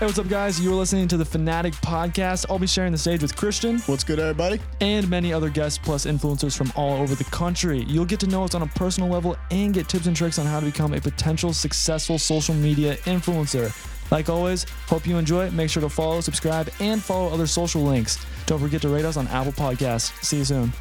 Hey, what's up, guys? You are listening to the Fanatic Podcast. I'll be sharing the stage with Christian What's good, everybody? and many other guests plus influencers from all over the country. You'll get to know us on a personal level and get tips and tricks on how to become a potential successful social media influencer. Like always, hope you enjoy. Make sure to follow, subscribe, and follow other social links. Don't forget to rate us on Apple Podcasts. See you soon.